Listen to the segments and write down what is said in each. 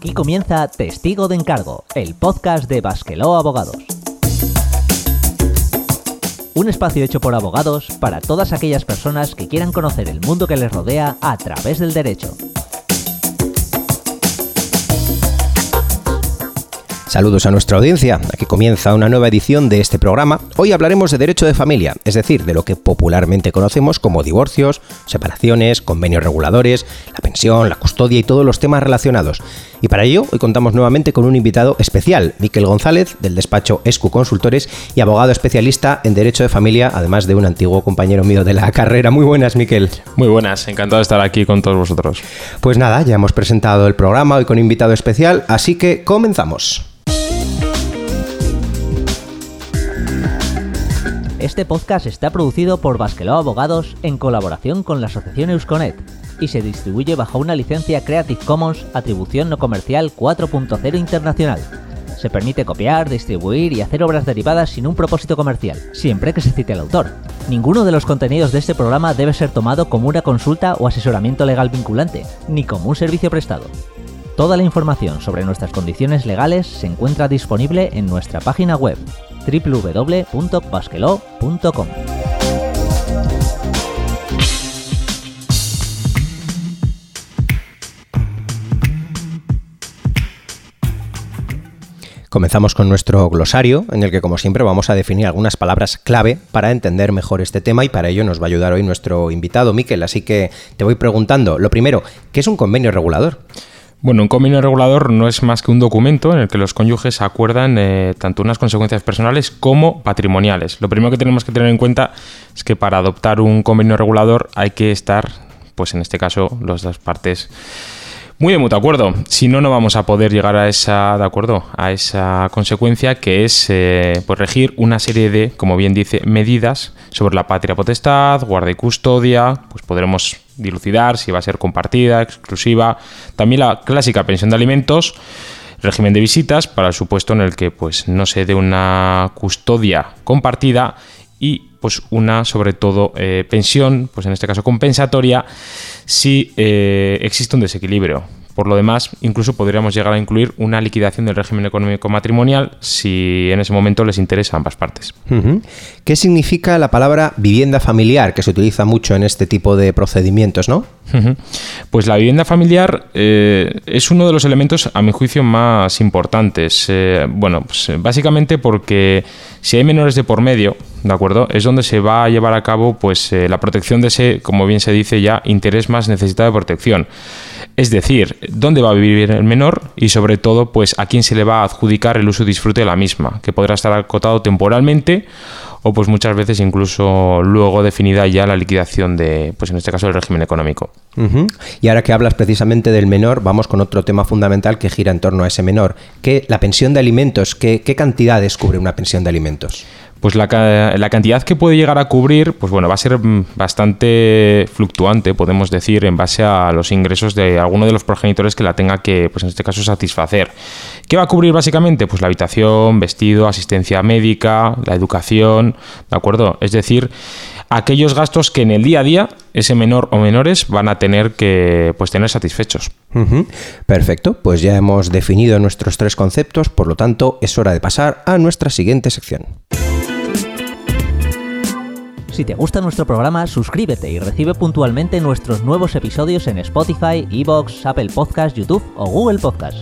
Aquí comienza Testigo de Encargo, el podcast de Basqueló Abogados. Un espacio hecho por abogados para todas aquellas personas que quieran conocer el mundo que les rodea a través del derecho. Saludos a nuestra audiencia. Aquí comienza una nueva edición de este programa. Hoy hablaremos de derecho de familia, es decir, de lo que popularmente conocemos como divorcios, separaciones, convenios reguladores, la pensión, la custodia y todos los temas relacionados. Y para ello, hoy contamos nuevamente con un invitado especial, Miquel González, del despacho ESCU Consultores y abogado especialista en derecho de familia, además de un antiguo compañero mío de la carrera. Muy buenas, Miquel. Muy buenas, encantado de estar aquí con todos vosotros. Pues nada, ya hemos presentado el programa hoy con invitado especial, así que comenzamos. Este podcast está producido por Basqueló Abogados en colaboración con la asociación Eusconet y se distribuye bajo una licencia Creative Commons Atribución No Comercial 4.0 Internacional. Se permite copiar, distribuir y hacer obras derivadas sin un propósito comercial, siempre que se cite al autor. Ninguno de los contenidos de este programa debe ser tomado como una consulta o asesoramiento legal vinculante, ni como un servicio prestado. Toda la información sobre nuestras condiciones legales se encuentra disponible en nuestra página web www.basqueló.com. Comenzamos con nuestro glosario, en el que como siempre vamos a definir algunas palabras clave para entender mejor este tema y para ello nos va a ayudar hoy nuestro invitado Miquel. Así que te voy preguntando, lo primero, ¿qué es un convenio regulador? Bueno, un convenio regulador no es más que un documento en el que los cónyuges acuerdan eh, tanto unas consecuencias personales como patrimoniales. Lo primero que tenemos que tener en cuenta es que para adoptar un convenio regulador hay que estar, pues en este caso, las dos partes muy de mutuo acuerdo. Si no, no vamos a poder llegar a esa, de acuerdo, a esa consecuencia que es eh, pues regir una serie de, como bien dice, medidas sobre la patria potestad, guarda y custodia. Pues podremos dilucidar si va a ser compartida, exclusiva. También la clásica pensión de alimentos régimen de visitas para el supuesto en el que pues no se dé una custodia compartida y pues una sobre todo eh, pensión, pues en este caso compensatoria, si eh, existe un desequilibrio. Por lo demás, incluso podríamos llegar a incluir una liquidación del régimen económico matrimonial si en ese momento les interesa a ambas partes. ¿Qué significa la palabra vivienda familiar que se utiliza mucho en este tipo de procedimientos, no? Pues la vivienda familiar eh, es uno de los elementos, a mi juicio, más importantes. Eh, bueno, pues básicamente porque si hay menores de por medio, ¿de acuerdo? Es donde se va a llevar a cabo pues eh, la protección de ese, como bien se dice ya, interés más necesitado de protección. Es decir, dónde va a vivir el menor y sobre todo, pues a quién se le va a adjudicar el uso y disfrute de la misma, que podrá estar acotado temporalmente o pues muchas veces incluso luego definida ya la liquidación de, pues en este caso, el régimen económico. Y ahora que hablas precisamente del menor, vamos con otro tema fundamental que gira en torno a ese menor, que la pensión de alimentos, ¿qué, qué cantidades cubre una pensión de alimentos? Pues la, cantidad que puede llegar a cubrir, pues bueno, va a ser mm, bastante fluctuante, podemos decir, en base a los ingresos de alguno de los progenitores que la tenga que, pues en este caso, satisfacer. ¿Qué va a cubrir básicamente? Pues la habitación, vestido, asistencia médica, la educación, ¿de acuerdo? Es decir, aquellos gastos que en el día a día ese menor o menores van a tener que pues, tener satisfechos. Perfecto, pues ya hemos definido nuestros tres conceptos, por lo tanto es hora de pasar a nuestra siguiente sección. Si te gusta nuestro programa, suscríbete y recibe puntualmente nuestros nuevos episodios en Spotify, Evox, Apple Podcast, YouTube o Google Podcast.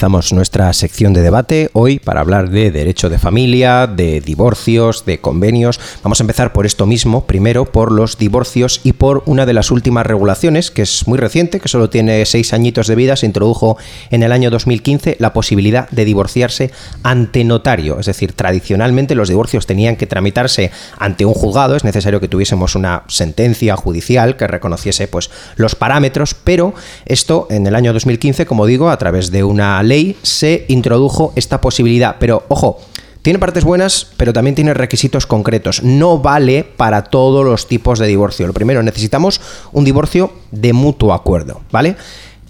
Comenzamos nuestra sección de debate hoy para hablar de derecho de familia, de divorcios, de convenios. Vamos a empezar por esto mismo, primero por los divorcios y por una de las últimas regulaciones, que es muy reciente, que solo tiene seis añitos de vida, se introdujo en el año 2015 la posibilidad de divorciarse ante notario. Es decir, tradicionalmente los divorcios tenían que tramitarse ante un juzgado, es necesario que tuviésemos una sentencia judicial que reconociese pues, los parámetros, pero esto en el año 2015, como digo, a través de una ley se introdujo esta posibilidad. Pero ojo, tiene partes buenas, pero también tiene requisitos concretos. No vale para todos los tipos de divorcio. Lo primero, necesitamos un divorcio de mutuo acuerdo, ¿vale?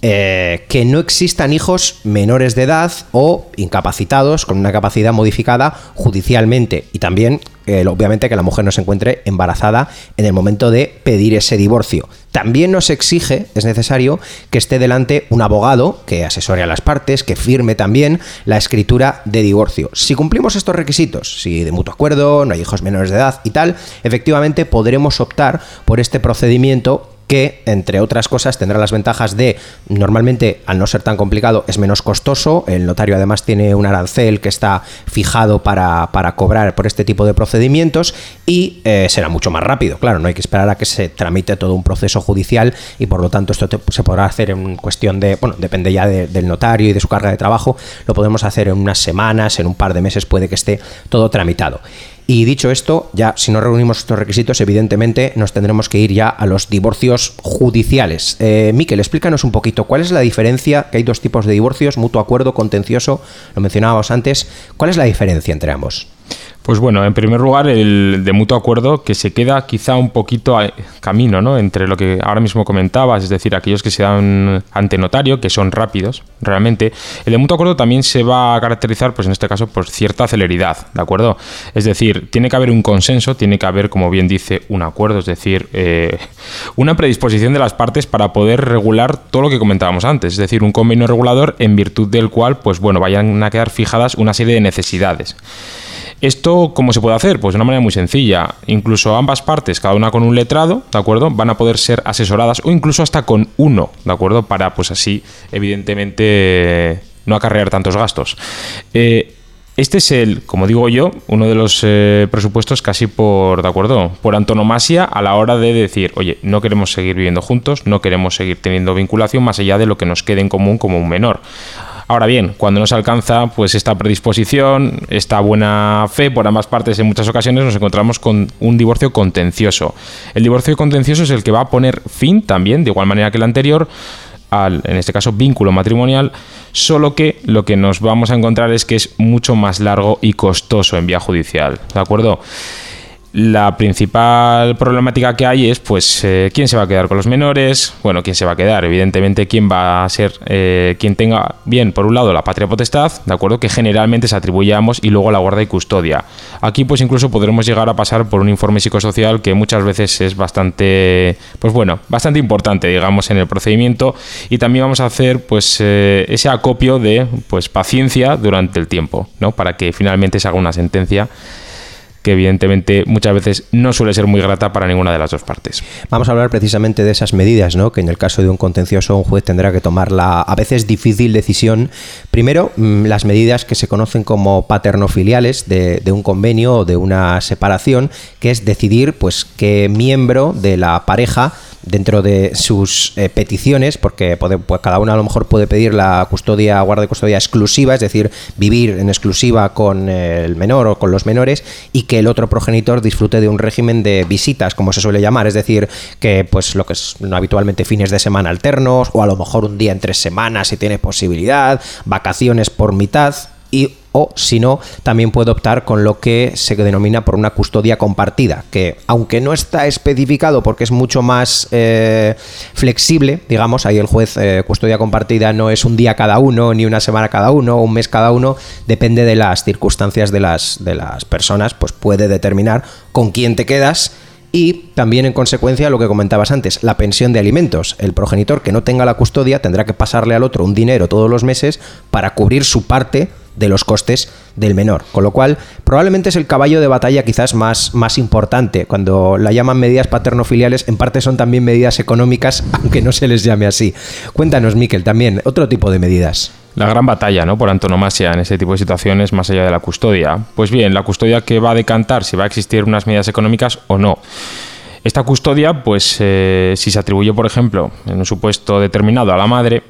Eh, que no existan hijos menores de edad o incapacitados con una capacidad modificada judicialmente y también eh, obviamente que la mujer no se encuentre embarazada en el momento de pedir ese divorcio. También nos exige, es necesario, que esté delante un abogado que asesore a las partes, que firme también la escritura de divorcio. Si cumplimos estos requisitos, si de mutuo acuerdo, no hay hijos menores de edad y tal, efectivamente podremos optar por este procedimiento que, entre otras cosas, tendrá las ventajas de, normalmente, al no ser tan complicado, es menos costoso. El notario además tiene un arancel que está fijado para, cobrar por este tipo de procedimientos y eh, será mucho más rápido. Claro, no hay que esperar a que se tramite todo un proceso judicial y por lo tanto esto se podrá hacer en cuestión de, bueno, depende ya del notario y de su carga de trabajo, lo podemos hacer en unas semanas, en un par de meses puede que esté todo tramitado. Y dicho esto, ya si no reunimos estos requisitos, evidentemente nos tendremos que ir ya a los divorcios judiciales. Eh, Miquel, explícanos un poquito cuál es la diferencia, que hay dos tipos de divorcios, mutuo acuerdo, contencioso, lo mencionábamos antes. ¿Cuál es la diferencia entre ambos? Pues bueno, en primer lugar, el de mutuo acuerdo que se queda quizá un poquito a camino, ¿no? Entre lo que ahora mismo comentabas, es decir, aquellos que se dan ante notario, que son rápidos, realmente. El de mutuo acuerdo también se va a caracterizar, pues en este caso, por cierta celeridad, ¿de acuerdo? Es decir, tiene que haber un consenso, tiene que haber, como bien dice, un acuerdo, es decir, eh, una predisposición de las partes para poder regular todo lo que comentábamos antes, es decir, un convenio regulador en virtud del cual, pues bueno, vayan a quedar fijadas una serie de necesidades. ¿Esto cómo se puede hacer? Pues de una manera muy sencilla. Incluso ambas partes, cada una con un letrado, ¿de acuerdo? Van a poder ser asesoradas o incluso hasta con uno, ¿de acuerdo? Para, pues así, evidentemente, no acarrear tantos gastos. Eh, este es el, como digo yo, uno de los eh, presupuestos casi por, ¿de acuerdo? Por antonomasia a la hora de decir, oye, no queremos seguir viviendo juntos, no queremos seguir teniendo vinculación más allá de lo que nos quede en común como un menor. Ahora bien, cuando no se alcanza pues esta predisposición, esta buena fe por ambas partes en muchas ocasiones nos encontramos con un divorcio contencioso. El divorcio contencioso es el que va a poner fin también, de igual manera que el anterior, al, en este caso, vínculo matrimonial, solo que lo que nos vamos a encontrar es que es mucho más largo y costoso en vía judicial. ¿De acuerdo? La principal problemática que hay es, pues, eh, quién se va a quedar con los menores. Bueno, quién se va a quedar. Evidentemente, quién va a ser eh, quien tenga bien, por un lado, la patria potestad, de acuerdo, que generalmente se atribuye a ambos y luego la guarda y custodia. Aquí, pues, incluso podremos llegar a pasar por un informe psicosocial que muchas veces es bastante, pues, bueno, bastante importante, digamos, en el procedimiento. Y también vamos a hacer, pues, eh, ese acopio de, pues, paciencia durante el tiempo, ¿no? Para que finalmente se haga una sentencia que evidentemente muchas veces no suele ser muy grata para ninguna de las dos partes. Vamos a hablar precisamente de esas medidas, ¿no? que en el caso de un contencioso un juez tendrá que tomar la a veces difícil decisión. Primero, mm, las medidas que se conocen como paternofiliales de, de un convenio o de una separación, que es decidir pues qué miembro de la pareja dentro de sus eh, peticiones, porque puede, pues cada uno a lo mejor puede pedir la custodia, guarda de custodia exclusiva, es decir, vivir en exclusiva con el menor o con los menores, y que el otro progenitor disfrute de un régimen de visitas, como se suele llamar, es decir, que pues lo que es habitualmente fines de semana alternos, o a lo mejor un día en tres semanas si tiene posibilidad, vacaciones por mitad, y o si no, también puede optar con lo que se denomina por una custodia compartida, que aunque no está especificado porque es mucho más eh, flexible, digamos, ahí el juez eh, custodia compartida no es un día cada uno, ni una semana cada uno, o un mes cada uno, depende de las circunstancias de las, de las personas, pues puede determinar con quién te quedas y también en consecuencia lo que comentabas antes, la pensión de alimentos. El progenitor que no tenga la custodia tendrá que pasarle al otro un dinero todos los meses para cubrir su parte de los costes del menor. Con lo cual, probablemente es el caballo de batalla quizás más, más importante. Cuando la llaman medidas paternofiliales, en parte son también medidas económicas, aunque no se les llame así. Cuéntanos, Miquel, también otro tipo de medidas. La gran batalla, ¿no? Por antonomasia en este tipo de situaciones, más allá de la custodia. Pues bien, la custodia que va a decantar si va a existir unas medidas económicas o no. Esta custodia, pues eh, si se atribuye, por ejemplo, en un supuesto determinado a la madre,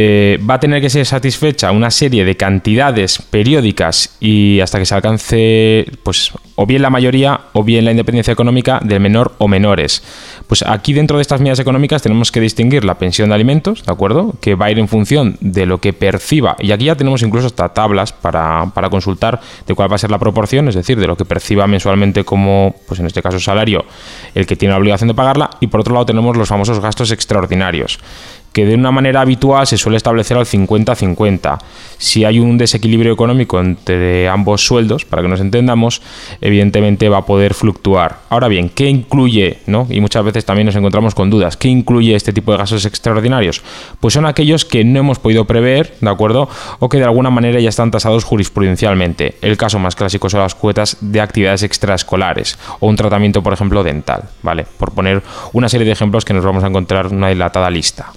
eh, va a tener que ser satisfecha una serie de cantidades periódicas y hasta que se alcance, pues, o bien la mayoría o bien la independencia económica del menor o menores. Pues aquí dentro de estas medidas económicas tenemos que distinguir la pensión de alimentos, ¿de acuerdo? Que va a ir en función de lo que perciba. Y aquí ya tenemos incluso hasta tablas para, para consultar de cuál va a ser la proporción, es decir, de lo que perciba mensualmente como, pues en este caso, salario, el que tiene la obligación de pagarla. Y por otro lado tenemos los famosos gastos extraordinarios que de una manera habitual se suele establecer al 50-50. Si hay un desequilibrio económico entre ambos sueldos, para que nos entendamos, evidentemente va a poder fluctuar. Ahora bien, ¿qué incluye? ¿no? Y muchas veces también nos encontramos con dudas. ¿Qué incluye este tipo de gastos extraordinarios? Pues son aquellos que no hemos podido prever, ¿de acuerdo? O que de alguna manera ya están tasados jurisprudencialmente. El caso más clásico son las cuotas de actividades extraescolares o un tratamiento, por ejemplo, dental, ¿vale? Por poner una serie de ejemplos que nos vamos a encontrar en una dilatada lista.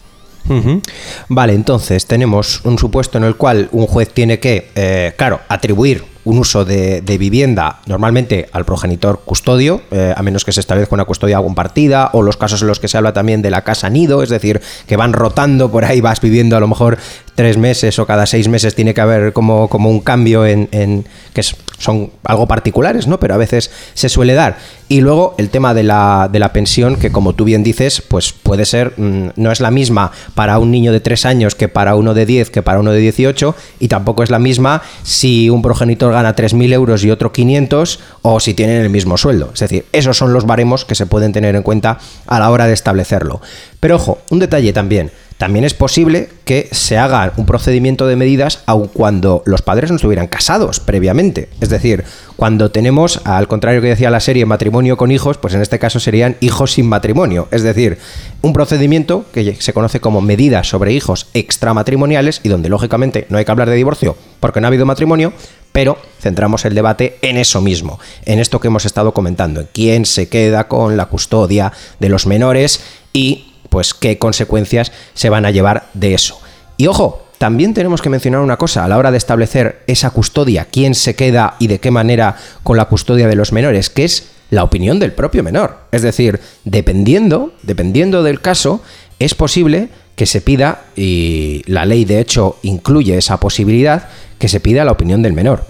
Vale, entonces tenemos un supuesto en el cual un juez tiene que, eh, claro, atribuir un uso de, vivienda normalmente al progenitor custodio, eh, a menos que se establezca una custodia compartida, o los casos en los que se habla también de la casa nido, es decir, que van rotando por ahí, vas viviendo a lo mejor tres meses o cada seis meses tiene que haber como, como un cambio en, que son algo particulares, ¿no? Pero a veces se suele dar. Y luego el tema de la, de la pensión, que como tú bien dices, pues puede ser, mm, no es la misma para un niño de tres años que para uno de 10, que para uno de 18, y tampoco es la misma si un progenitor gana 3.000 euros y otro 500, o si tienen el mismo sueldo. Es decir, esos son los baremos que se pueden tener en cuenta a la hora de establecerlo. Pero ojo, un detalle también. También es posible que se haga un procedimiento de medidas aun cuando los padres no estuvieran casados previamente. Es decir, cuando tenemos, al contrario que decía la serie, matrimonio con hijos, pues en este caso serían hijos sin matrimonio. Es decir, un procedimiento que se conoce como medidas sobre hijos extramatrimoniales y donde lógicamente no hay que hablar de divorcio porque no ha habido matrimonio, pero centramos el debate en eso mismo, en esto que hemos estado comentando, en quién se queda con la custodia de los menores y pues qué consecuencias se van a llevar de eso. Y ojo, también tenemos que mencionar una cosa a la hora de establecer esa custodia, quién se queda y de qué manera con la custodia de los menores, que es la opinión del propio menor. Es decir, dependiendo, dependiendo del caso, es posible que se pida, y la ley de hecho incluye esa posibilidad, que se pida la opinión del menor.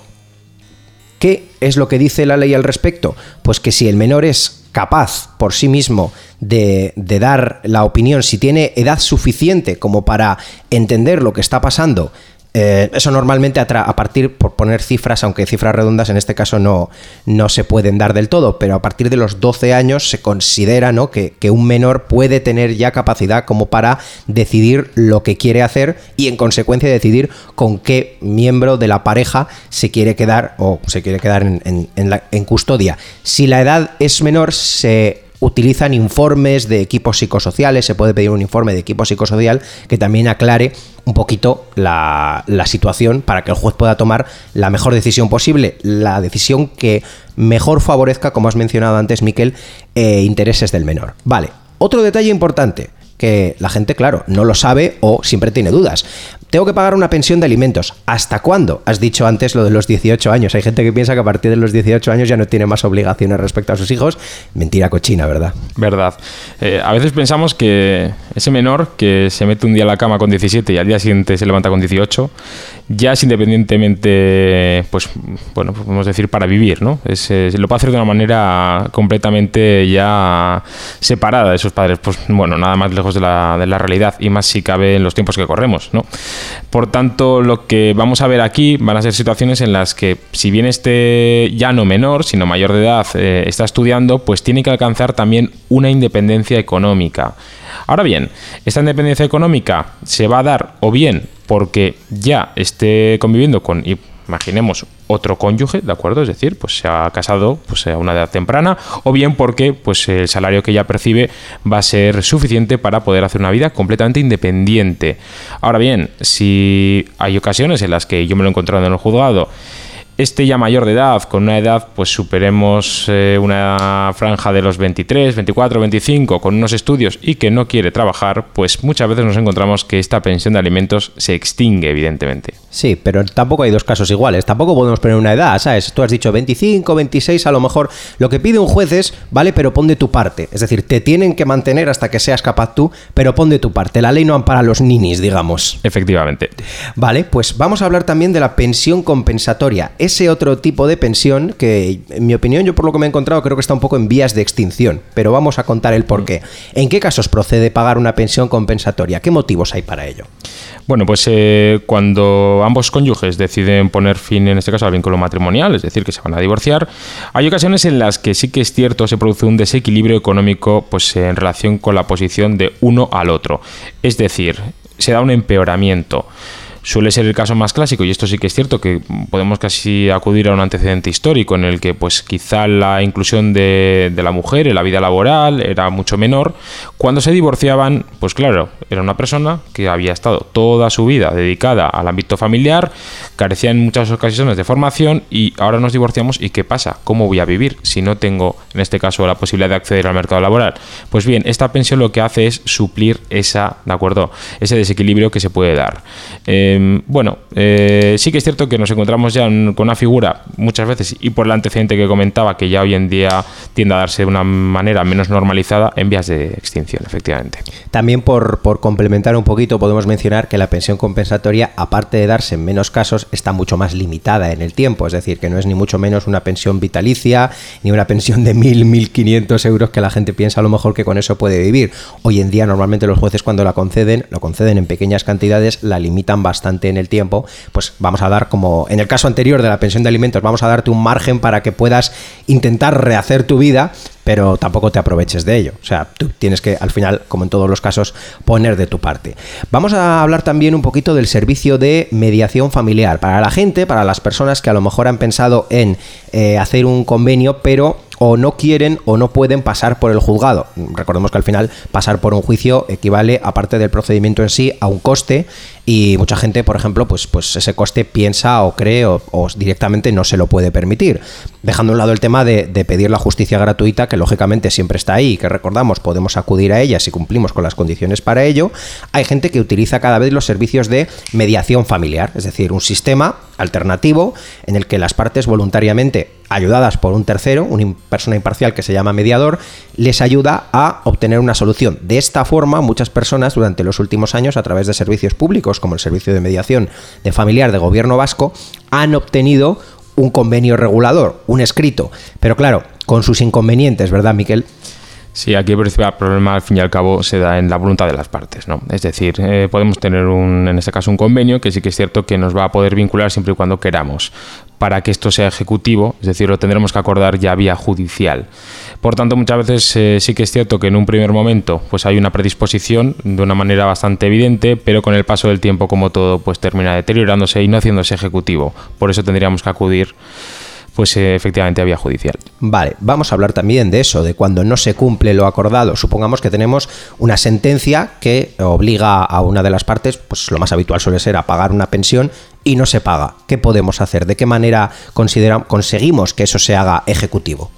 ¿Qué es lo que dice la ley al respecto? Pues que si el menor es capaz por sí mismo de, dar la opinión, si tiene edad suficiente como para entender lo que está pasando, eh, eso normalmente a, partir, por poner cifras, aunque cifras redondas en este caso no, no se pueden dar del todo, pero a partir de los 12 años se considera ¿no? que, que, un menor puede tener ya capacidad como para decidir lo que quiere hacer y en consecuencia decidir con qué miembro de la pareja se quiere quedar o se quiere quedar en, en custodia. Si la edad es menor, se utilizan informes de equipos psicosociales, se puede pedir un informe de equipo psicosocial que también aclare un poquito la, situación para que el juez pueda tomar la mejor decisión posible, la decisión que mejor favorezca, como has mencionado antes, Miquel, eh, intereses del menor. Vale, otro detalle importante que la gente, claro, no lo sabe o siempre tiene dudas. Tengo que pagar una pensión de alimentos. ¿Hasta cuándo? Has dicho antes lo de los 18 años. Hay gente que piensa que a partir de los 18 años ya no tiene más obligaciones respecto a sus hijos. Mentira cochina, ¿verdad? Verdad. Eh, a veces pensamos que ese menor que se mete un día a la cama con 17 y al día siguiente se levanta con 18, ya es independientemente, pues, bueno, pues podemos decir para vivir, ¿no? Es, lo puede hacer de una manera completamente ya separada de sus padres. Pues, bueno, nada más lejos de la, de la realidad y más si cabe en los tiempos que corremos, ¿no? Por tanto, lo que vamos a ver aquí van a ser situaciones en las que, si bien este ya no menor, sino mayor de edad, eh, está estudiando, pues tiene que alcanzar también una independencia económica. Ahora bien, esta independencia económica se va a dar o bien porque ya esté conviviendo con, imaginemos, otro cónyuge, ¿de acuerdo? Es decir, pues se ha casado pues, a una edad temprana, o bien porque pues, el salario que ella percibe va a ser suficiente para poder hacer una vida completamente independiente. Ahora bien, si hay ocasiones en las que yo me lo he encontrado en el juzgado, este ya mayor de edad, con una edad, pues superemos eh, una franja de los 23, 24, 25, con unos estudios y que no quiere trabajar, pues muchas veces nos encontramos que esta pensión de alimentos se extingue, evidentemente. Sí, pero tampoco hay dos casos iguales. Tampoco podemos poner una edad, ¿sabes? Tú has dicho 25, 26, a lo mejor. Lo que pide un juez es, vale, pero pon de tu parte. Es decir, te tienen que mantener hasta que seas capaz tú, pero pon de tu parte. La ley no ampara a los ninis, digamos. Efectivamente. Vale, pues vamos a hablar también de la pensión compensatoria ese otro tipo de pensión que, en mi opinión, yo por lo que me he encontrado, creo que está un poco en vías de extinción. Pero vamos a contar el porqué. ¿En qué casos procede pagar una pensión compensatoria? ¿Qué motivos hay para ello? Bueno, pues eh, cuando ambos cónyuges deciden poner fin, en este caso, al vínculo matrimonial, es decir, que se van a divorciar, hay ocasiones en las que sí que es cierto, se produce un desequilibrio económico pues, en relación con la posición de uno al otro. Es decir, se da un empeoramiento suele ser el caso más clásico, y esto sí que es cierto, que podemos casi acudir a un antecedente histórico en el que pues quizá la inclusión de, la mujer en la vida laboral era mucho menor. Cuando se divorciaban, pues claro, era una persona que había estado toda su vida dedicada al ámbito familiar, carecía en muchas ocasiones de formación y ahora nos divorciamos y ¿qué pasa? ¿Cómo voy a vivir si no tengo, en este caso, la posibilidad de acceder al mercado laboral? Pues bien, esta pensión lo que hace es suplir esa, ¿de acuerdo? Ese desequilibrio que se puede dar. Eh, Em, bueno, eh, sí que es cierto que nos encontramos ya con una figura muchas veces, y por el antecedente que comentaba, que ya hoy en día tiende a darse de una manera menos normalizada en vías de extinción, efectivamente. También por, por complementar un poquito, podemos mencionar que la pensión compensatoria, aparte de darse en menos casos, está mucho más limitada en el tiempo, es decir, que no es ni mucho menos una pensión vitalicia, ni una pensión de 1.000, 1.500 euros que la gente piensa a lo mejor que con eso puede vivir. Hoy en día normalmente los jueces cuando la conceden, lo conceden en pequeñas cantidades, la limitan bastante en el tiempo, pues vamos a dar como en el caso anterior de la pensión de alimentos, vamos a darte un margen para que puedas intentar rehacer tu vida, pero tampoco te aproveches de ello. O sea, tú tienes que, al final, como en todos los casos, poner de tu parte. Vamos a hablar también un poquito del servicio de mediación familiar. Para la gente, para las personas que a lo mejor han pensado en eh, hacer un convenio, pero o no quieren o no pueden pasar por el juzgado. Recordemos que al final pasar por un juicio equivale, aparte del procedimiento en sí, a un coste y mucha gente, por ejemplo, pues, pues ese coste piensa o cree o, directamente no se lo puede permitir. Dejando a un lado el tema de, de, pedir la justicia gratuita, que lógicamente siempre está ahí, que recordamos podemos acudir a ella si cumplimos con las condiciones para ello, hay gente que utiliza cada vez los servicios de mediación familiar, es decir, un sistema alternativo en el que las partes voluntariamente ayudadas por un tercero, una persona imparcial que se llama mediador, les ayuda a obtener una solución. De esta forma, muchas personas durante los últimos años, a través de servicios públicos como el Servicio de Mediación de Familiar de Gobierno Vasco, han obtenido un convenio regulador, un escrito. Pero claro, con sus inconvenientes, ¿verdad, Miquel? Sí, aquí el problema al fin y al cabo se da en la voluntad de las partes, ¿no? Es decir, eh, podemos tener un, en este caso un convenio que sí que es cierto que nos va a poder vincular siempre y cuando queramos. Para que esto sea ejecutivo, es decir, lo tendremos que acordar ya vía judicial. Por tanto, muchas veces eh, sí que es cierto que en un primer momento pues hay una predisposición de una manera bastante evidente, pero con el paso del tiempo, como todo, pues termina deteriorándose y no haciéndose ejecutivo. Por eso tendríamos que acudir pues eh, efectivamente había judicial. Vale, vamos a hablar también de eso, de cuando no se cumple lo acordado. Supongamos que tenemos una sentencia que obliga a una de las partes, pues lo más habitual suele ser a pagar una pensión y no se paga. ¿Qué podemos hacer? ¿De qué manera conseguimos que eso se haga ejecutivo?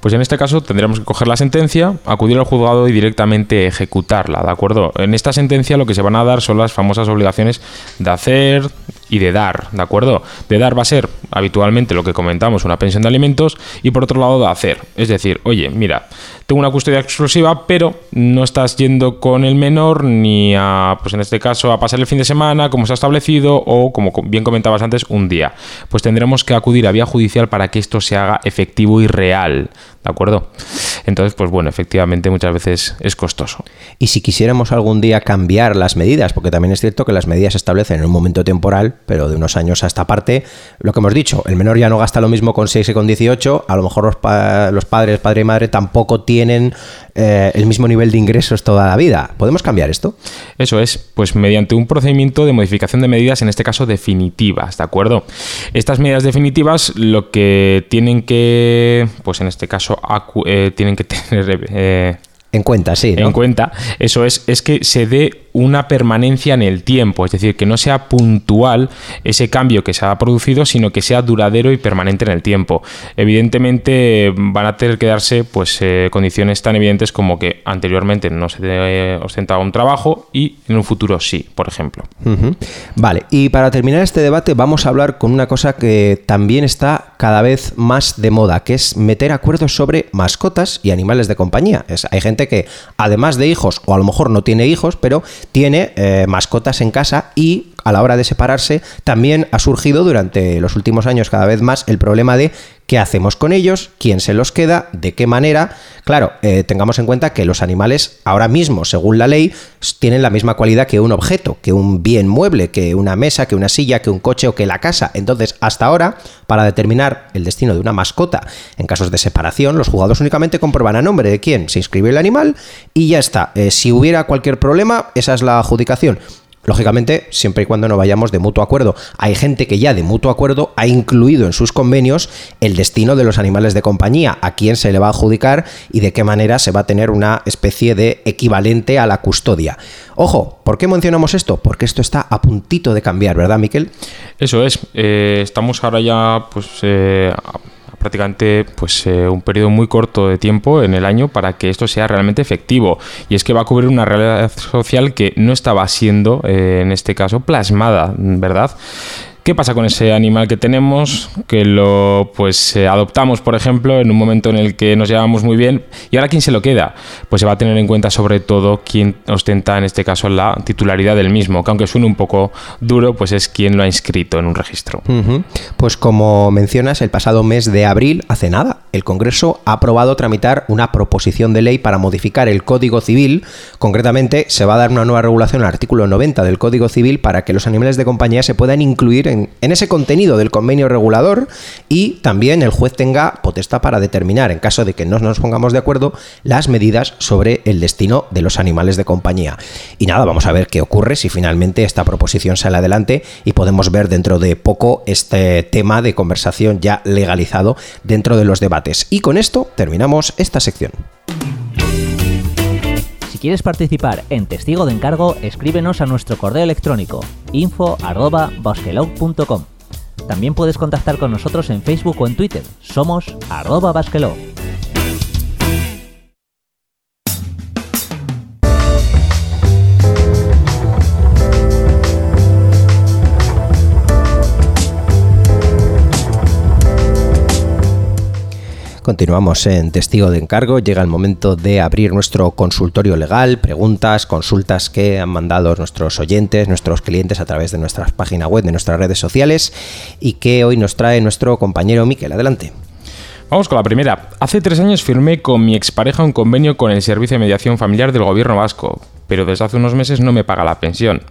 Pues en este caso tendremos que coger la sentencia, acudir al juzgado y directamente ejecutarla, ¿de acuerdo? En esta sentencia lo que se van a dar son las famosas obligaciones de hacer y de dar, ¿de acuerdo? De dar va a ser habitualmente lo que comentamos, una pensión de alimentos, y por otro lado de hacer. Es decir, oye, mira, tengo una custodia exclusiva, pero no estás yendo con el menor ni a, pues en este caso, a pasar el fin de semana, como se ha establecido, o como bien comentabas antes, un día. Pues tendremos que acudir a vía judicial para que esto se haga efectivo y real. ¿De acuerdo? Entonces, pues bueno, efectivamente muchas veces es costoso. Y si quisiéramos algún día cambiar las medidas, porque también es cierto que las medidas se establecen en un momento temporal, pero de unos años a esta parte, lo que hemos dicho, el menor ya no gasta lo mismo con 6 y con 18, a lo mejor los, los padres, padre y madre, tampoco tienen eh, el mismo nivel de ingresos toda la vida. ¿Podemos cambiar esto? Eso es, pues mediante un procedimiento de modificación de medidas, en este caso definitivas, ¿de acuerdo? Estas medidas definitivas lo que tienen que, pues en este caso, eh, tienen que tener... Eh, en cuenta, sí. En cuenta, eso es, es que se dé una permanencia en el tiempo, es decir, que no sea puntual ese cambio que se ha producido, sino que sea duradero y permanente en el tiempo. Evidentemente van a tener que darse pues, eh, condiciones tan evidentes como que anteriormente no se ostentaba un trabajo y en un futuro sí, por ejemplo. Vale, y para terminar este debate vamos a hablar con una cosa que también está cada vez más de moda, que es meter acuerdos sobre mascotas y animales de compañía. Es, hay gente que además de hijos, o a lo mejor no tiene hijos, pero tiene eh, mascotas en casa y a la hora de separarse, también ha surgido durante los últimos años cada vez más el problema de qué hacemos con ellos, quién se los queda, de qué manera. Claro, eh, tengamos en cuenta que los animales ahora mismo, según la ley, tienen la misma cualidad que un objeto, que un bien mueble, que una mesa, que una silla, que un coche o que la casa. Entonces, hasta ahora, para determinar el destino de una mascota en casos de separación, los jugadores únicamente comprueban a nombre de quién se inscribe el animal y ya está. Eh, si hubiera cualquier problema, esa es la adjudicación. Lógicamente, siempre y cuando no vayamos de mutuo acuerdo. Hay gente que ya de mutuo acuerdo ha incluido en sus convenios el destino de los animales de compañía, a quién se le va a adjudicar y de qué manera se va a tener una especie de equivalente a la custodia. Ojo, ¿por qué mencionamos esto? Porque esto está a puntito de cambiar, ¿verdad, Miquel? Eso es. Eh, estamos ahora ya, pues. Eh, prácticamente pues eh, un periodo muy corto de tiempo en el año para que esto sea realmente efectivo y es que va a cubrir una realidad social que no estaba siendo eh, en este caso plasmada, ¿verdad? ¿Qué pasa con ese animal que tenemos? Que lo pues eh, adoptamos, por ejemplo, en un momento en el que nos llevamos muy bien. ¿Y ahora quién se lo queda? Pues se va a tener en cuenta sobre todo quién ostenta en este caso la titularidad del mismo, que aunque suene un poco duro, pues es quien lo ha inscrito en un registro. Pues como mencionas, el pasado mes de abril, hace nada, el Congreso ha aprobado tramitar una proposición de ley para modificar el Código Civil. Concretamente, se va a dar una nueva regulación al artículo 90 del Código Civil para que los animales de compañía se puedan incluir en en, ese contenido del convenio regulador y también el juez tenga potestad para determinar, en caso de que no nos pongamos de acuerdo, las medidas sobre el destino de los animales de compañía. Y nada, vamos a ver qué ocurre si finalmente esta proposición sale adelante y podemos ver dentro de poco este tema de conversación ya legalizado dentro de los debates. Y con esto terminamos esta sección. Si quieres participar en Testigo de Encargo, escríbenos a nuestro correo electrónico info.basquelog.com. También puedes contactar con nosotros en Facebook o en Twitter. Somos arroba basquelog. Continuamos en Testigo de Encargo. Llega el momento de abrir nuestro consultorio legal, preguntas, consultas que han mandado nuestros oyentes, nuestros clientes a través de nuestra página web, de nuestras redes sociales y que hoy nos trae nuestro compañero Miquel. Adelante. Vamos con la primera. Hace tres años firmé con mi expareja un convenio con el Servicio de Mediación Familiar del Gobierno Vasco, pero desde hace unos meses no me paga la pensión.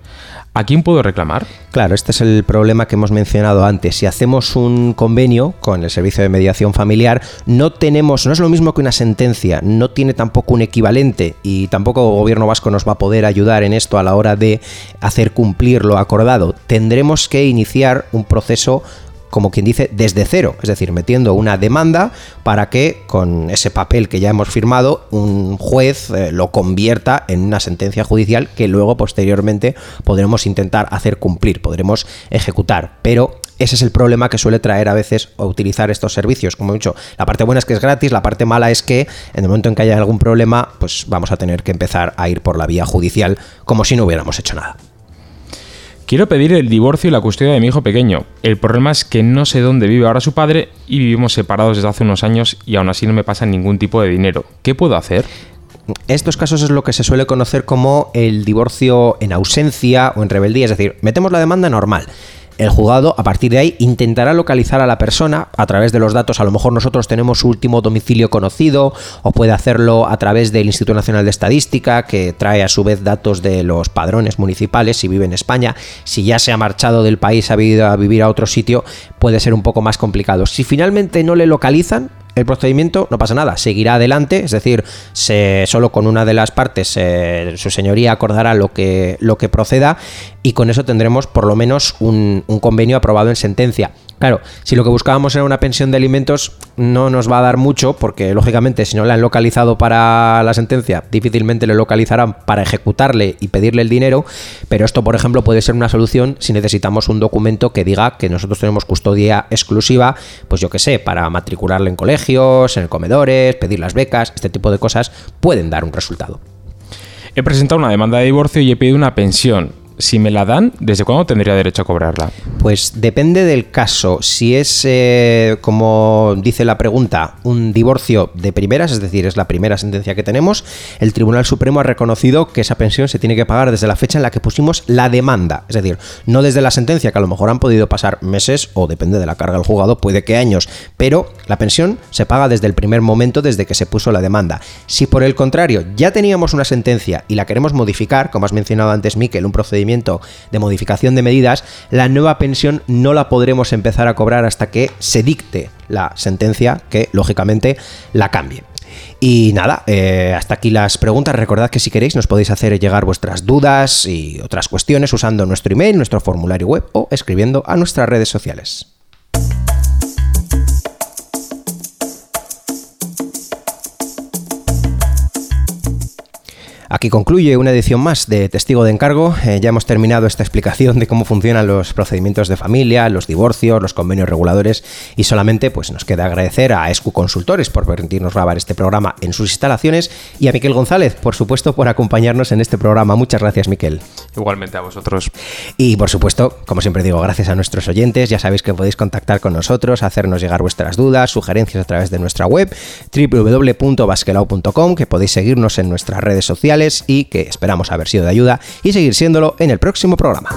¿A quién puedo reclamar? Claro, este es el problema que hemos mencionado antes. Si hacemos un convenio con el servicio de mediación familiar, no tenemos, no es lo mismo que una sentencia, no tiene tampoco un equivalente y tampoco el gobierno vasco nos va a poder ayudar en esto a la hora de hacer cumplir lo acordado. Tendremos que iniciar un proceso como quien dice, desde cero, es decir, metiendo una demanda para que con ese papel que ya hemos firmado, un juez eh, lo convierta en una sentencia judicial que luego posteriormente podremos intentar hacer cumplir, podremos ejecutar. Pero ese es el problema que suele traer a veces utilizar estos servicios. Como he dicho, la parte buena es que es gratis, la parte mala es que en el momento en que haya algún problema, pues vamos a tener que empezar a ir por la vía judicial como si no hubiéramos hecho nada. Quiero pedir el divorcio y la custodia de mi hijo pequeño. El problema es que no sé dónde vive ahora su padre y vivimos separados desde hace unos años y aún así no me pasa ningún tipo de dinero. ¿Qué puedo hacer? Estos casos es lo que se suele conocer como el divorcio en ausencia o en rebeldía, es decir, metemos la demanda normal el juzgado a partir de ahí intentará localizar a la persona a través de los datos. A lo mejor nosotros tenemos su último domicilio conocido o puede hacerlo a través del Instituto Nacional de Estadística que trae a su vez datos de los padrones municipales si vive en España. Si ya se ha marchado del país, ha ido a vivir a otro sitio, puede ser un poco más complicado. Si finalmente no le localizan, el procedimiento, no pasa nada, seguirá adelante, es decir, solo con una de las partes eh, su señoría acordará lo que, lo que proceda y con eso tendremos por lo menos un convenio aprobado en sentencia. Claro, si lo que buscábamos era una pensión de alimentos, no nos va a dar mucho, porque lógicamente si no le han localizado para la sentencia, difícilmente le localizarán para ejecutarle y pedirle el dinero, pero esto, por ejemplo, puede ser una solución si necesitamos un documento que diga que nosotros tenemos custodia exclusiva, pues yo qué sé, para matricularle en colegios, en comedores, pedir las becas, este tipo de cosas pueden dar un resultado. He presentado una demanda de divorcio y he pedido una pensión si me la dan, ¿desde cuándo tendría derecho a cobrarla? Pues depende del caso. Si es, eh, como dice la pregunta, un divorcio de primeras, es decir, es la primera sentencia que tenemos, el Tribunal Supremo ha reconocido que esa pensión se tiene que pagar desde la fecha en la que pusimos la demanda. Es decir, no desde la sentencia, que a lo mejor han podido pasar meses o depende de la carga del juzgado, puede que años, pero la pensión se paga desde el primer momento, desde que se puso la demanda. Si por el contrario ya teníamos una sentencia y la queremos modificar, como has mencionado antes, Miquel, un procedimiento de modificación de medidas, la nueva pensión no la podremos empezar a cobrar hasta que se dicte la sentencia que, lógicamente, la cambie. Y nada, eh, hasta aquí las preguntas. Recordad que si queréis nos podéis hacer llegar vuestras dudas y otras cuestiones usando nuestro email, nuestro formulario web o escribiendo a nuestras redes sociales. Aquí concluye una edición más de Testigo de Encargo. Eh, ya hemos terminado esta explicación de cómo funcionan los procedimientos de familia, los divorcios, los convenios reguladores y solamente pues, nos queda agradecer a ESCU Consultores por permitirnos grabar este programa en sus instalaciones y a Miquel González, por supuesto, por acompañarnos en este programa. Muchas gracias, Miquel. Igualmente a vosotros. Y por supuesto, como siempre digo, gracias a nuestros oyentes. Ya sabéis que podéis contactar con nosotros, hacernos llegar vuestras dudas, sugerencias a través de nuestra web www.basquelau.com, que podéis seguirnos en nuestras redes y que esperamos haber sido de ayuda y seguir siéndolo en el próximo programa.